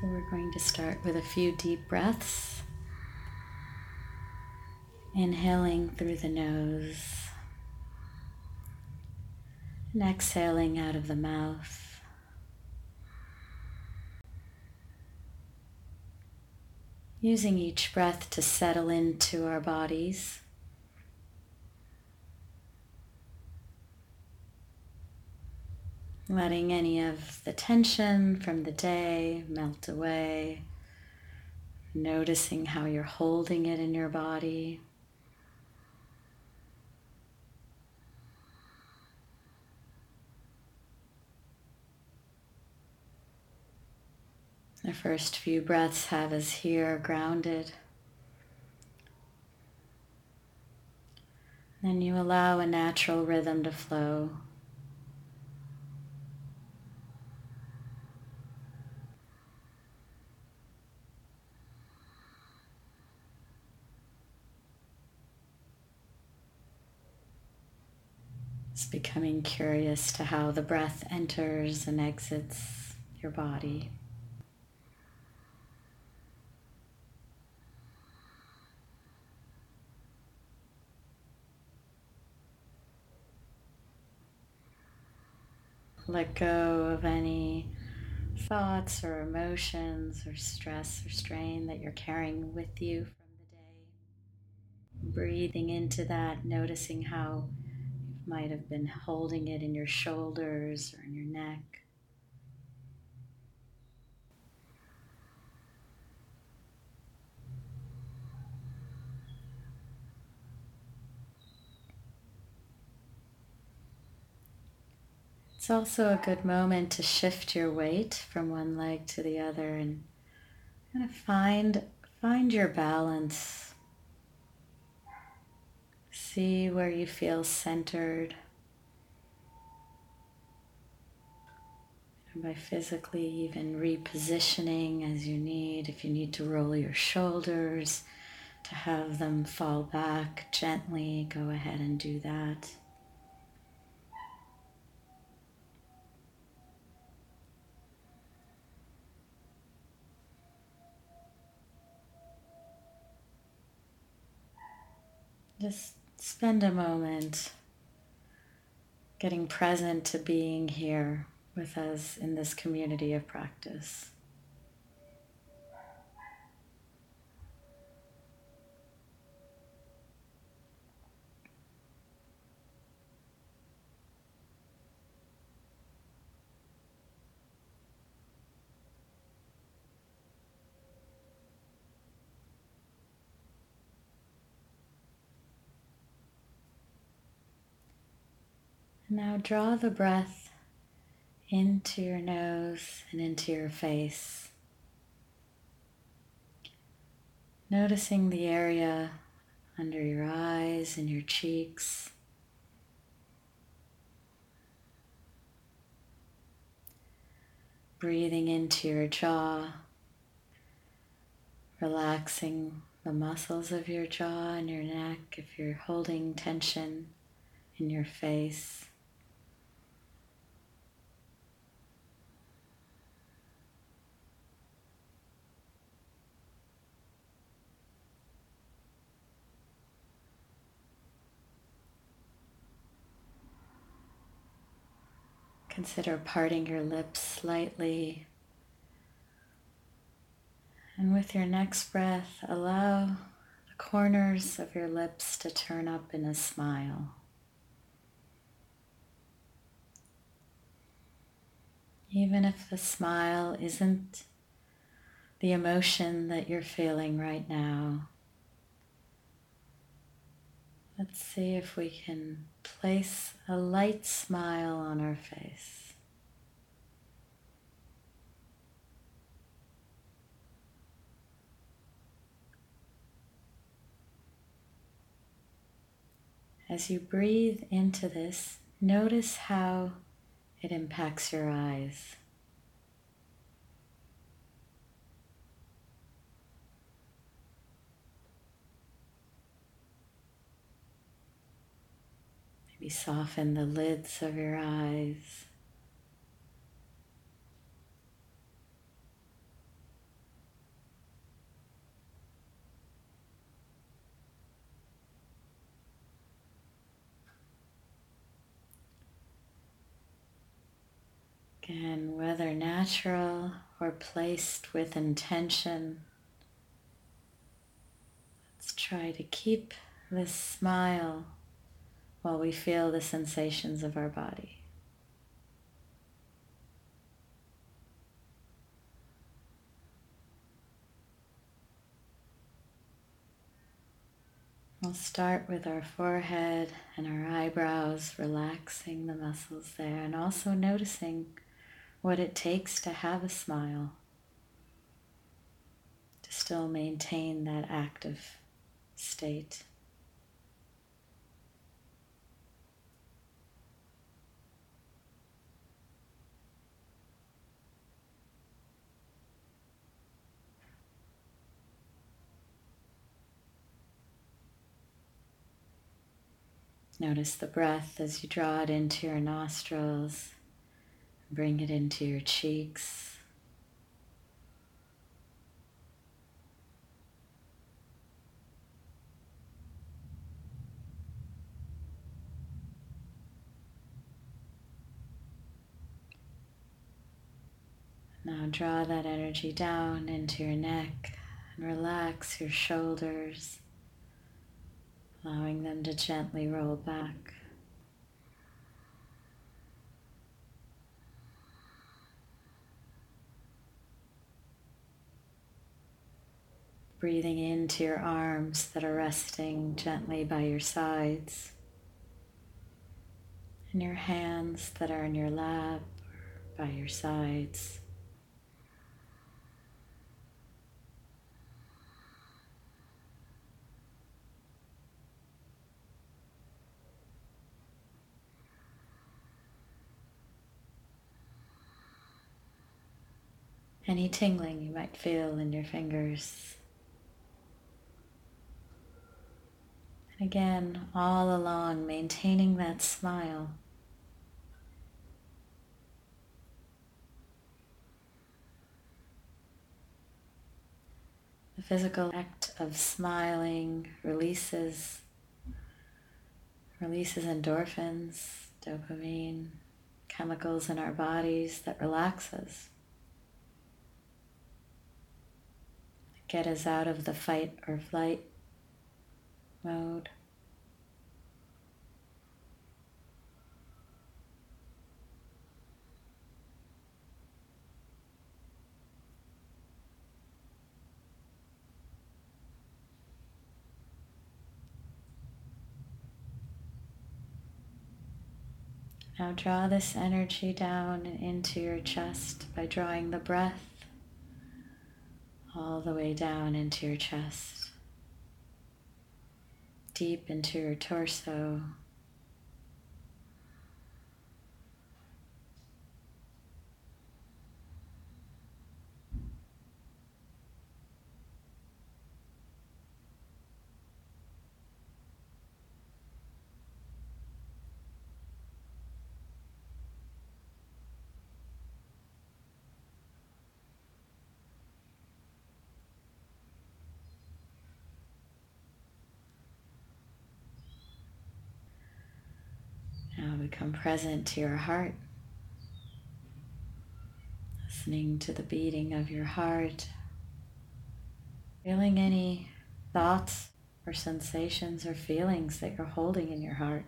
So we're going to start with a few deep breaths. Inhaling through the nose and exhaling out of the mouth. Using each breath to settle into our bodies. Letting any of the tension from the day melt away, noticing how you're holding it in your body. The first few breaths have us here grounded. Then you allow a natural rhythm to flow. It's becoming curious to how the breath enters and exits your body. Let go of any thoughts or emotions or stress or strain that you're carrying with you from the day. Breathing into that, noticing how might have been holding it in your shoulders or in your neck. It's also a good moment to shift your weight from one leg to the other and kind of find find your balance See where you feel centered. And by physically even repositioning as you need, if you need to roll your shoulders to have them fall back gently, go ahead and do that. Just spend a moment getting present to being here with us in this community of practice. Now draw the breath into your nose and into your face. Noticing the area under your eyes and your cheeks. Breathing into your jaw, relaxing the muscles of your jaw and your neck if you're holding tension in your face. Consider parting your lips slightly. And with your next breath, allow the corners of your lips to turn up in a smile. Even if the smile isn't the emotion that you're feeling right now, let's see if we can place a light smile on our face. As you breathe into this, notice how it impacts your eyes. Soften the lids of your eyes. Again, whether natural or placed with intention, let's try to keep this smile while we feel the sensations of our body. We'll start with our forehead and our eyebrows, relaxing the muscles there, and also noticing what it takes to have a smile, to still maintain that active state. Notice the breath as you draw it into your nostrils, bring it into your cheeks. Now draw that energy down into your neck and relax your shoulders allowing them to gently roll back. Breathing into your arms that are resting gently by your sides, and your hands that are in your lap or by your sides. Any tingling you might feel in your fingers. And again, all along, maintaining that smile. The physical act of smiling releases releases endorphins, dopamine, chemicals in our bodies that relax us. Get us out of the fight or flight mode. Now draw this energy down into your chest by drawing the breath all the way down into your chest, deep into your torso. Become present to your heart, listening to the beating of your heart, feeling any thoughts or sensations or feelings that you're holding in your heart.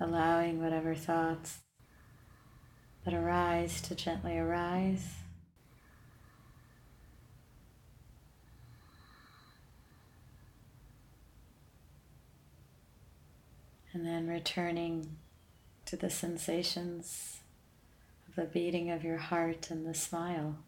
allowing whatever thoughts that arise to gently arise. And then returning to the sensations of the beating of your heart and the smile.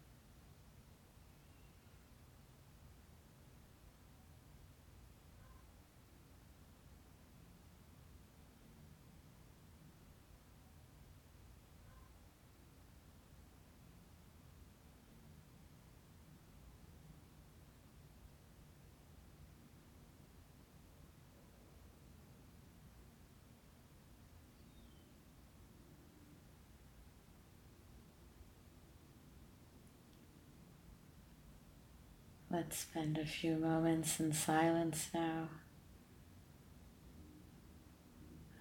Let's spend a few moments in silence now,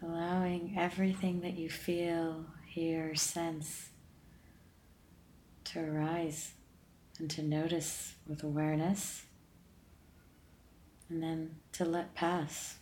allowing everything that you feel, hear, sense to arise and to notice with awareness and then to let pass.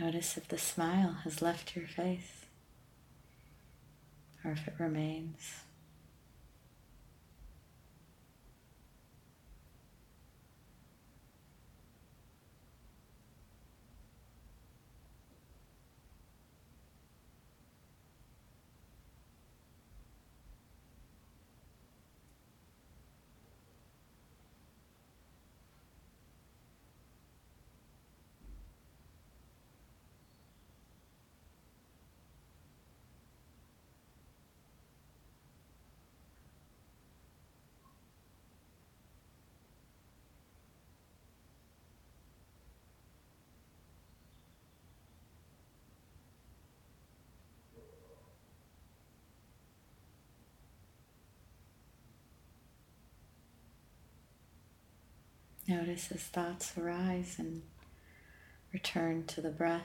Notice if the smile has left your face or if it remains. Notice as thoughts arise and return to the breath.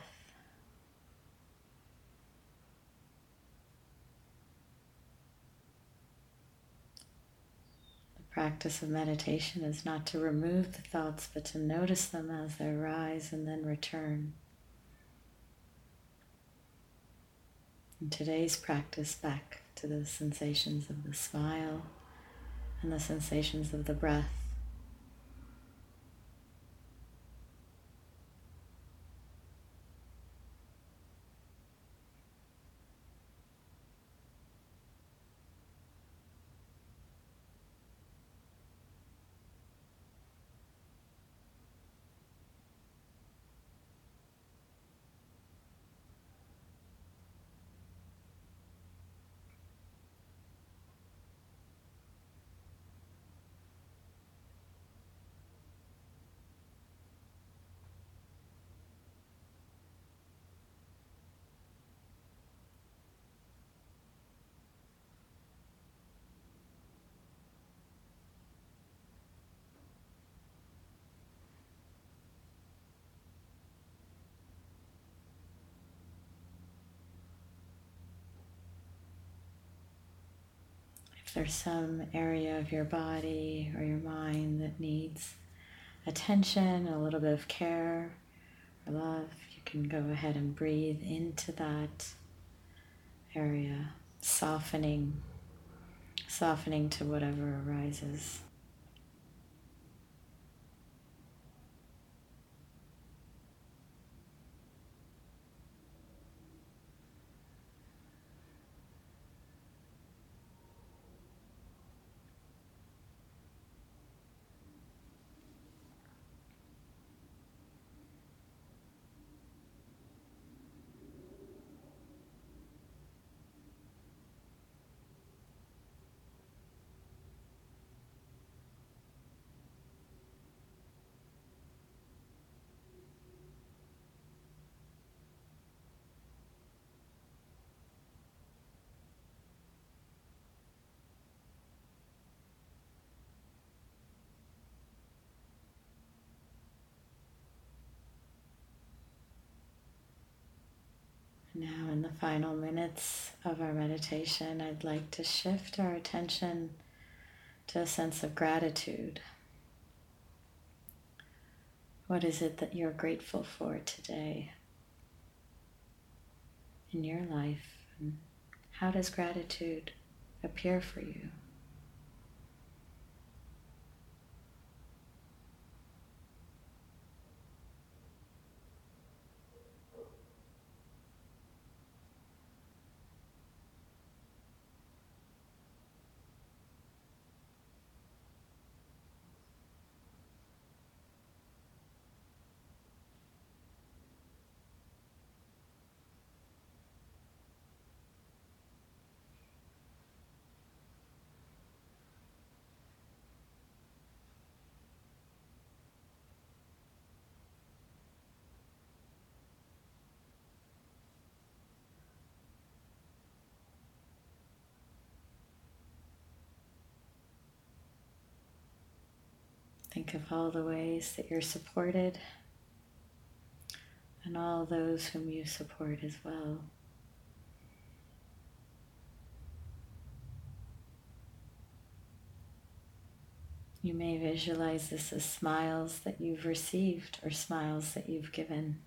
The practice of meditation is not to remove the thoughts, but to notice them as they arise and then return. In today's practice, back to the sensations of the smile and the sensations of the breath. There's some area of your body or your mind that needs attention, a little bit of care or love, you can go ahead and breathe into that area, softening, softening to whatever arises. Final minutes of our meditation, I'd like to shift our attention to a sense of gratitude. What is it that you're grateful for today in your life? How does gratitude appear for you? Think of all the ways that you're supported and all those whom you support as well. You may visualize this as smiles that you've received or smiles that you've given.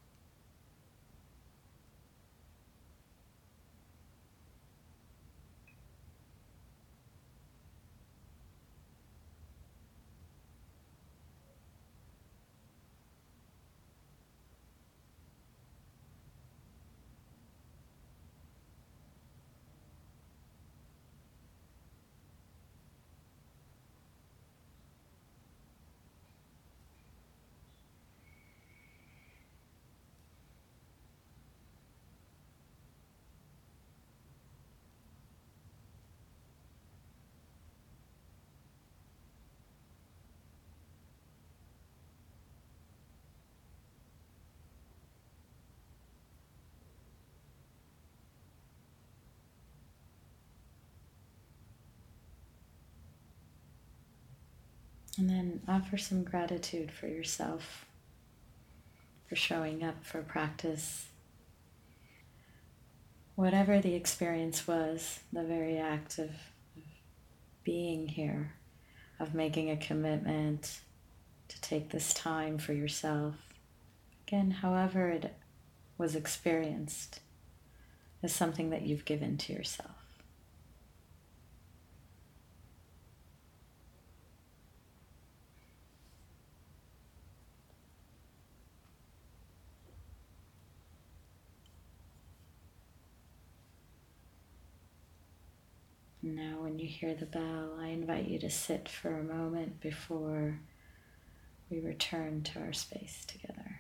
And then offer some gratitude for yourself for showing up for practice. Whatever the experience was, the very act of being here, of making a commitment to take this time for yourself. Again, however it was experienced, is something that you've given to yourself. Now, when you hear the bell, I invite you to sit for a moment before we return to our space together.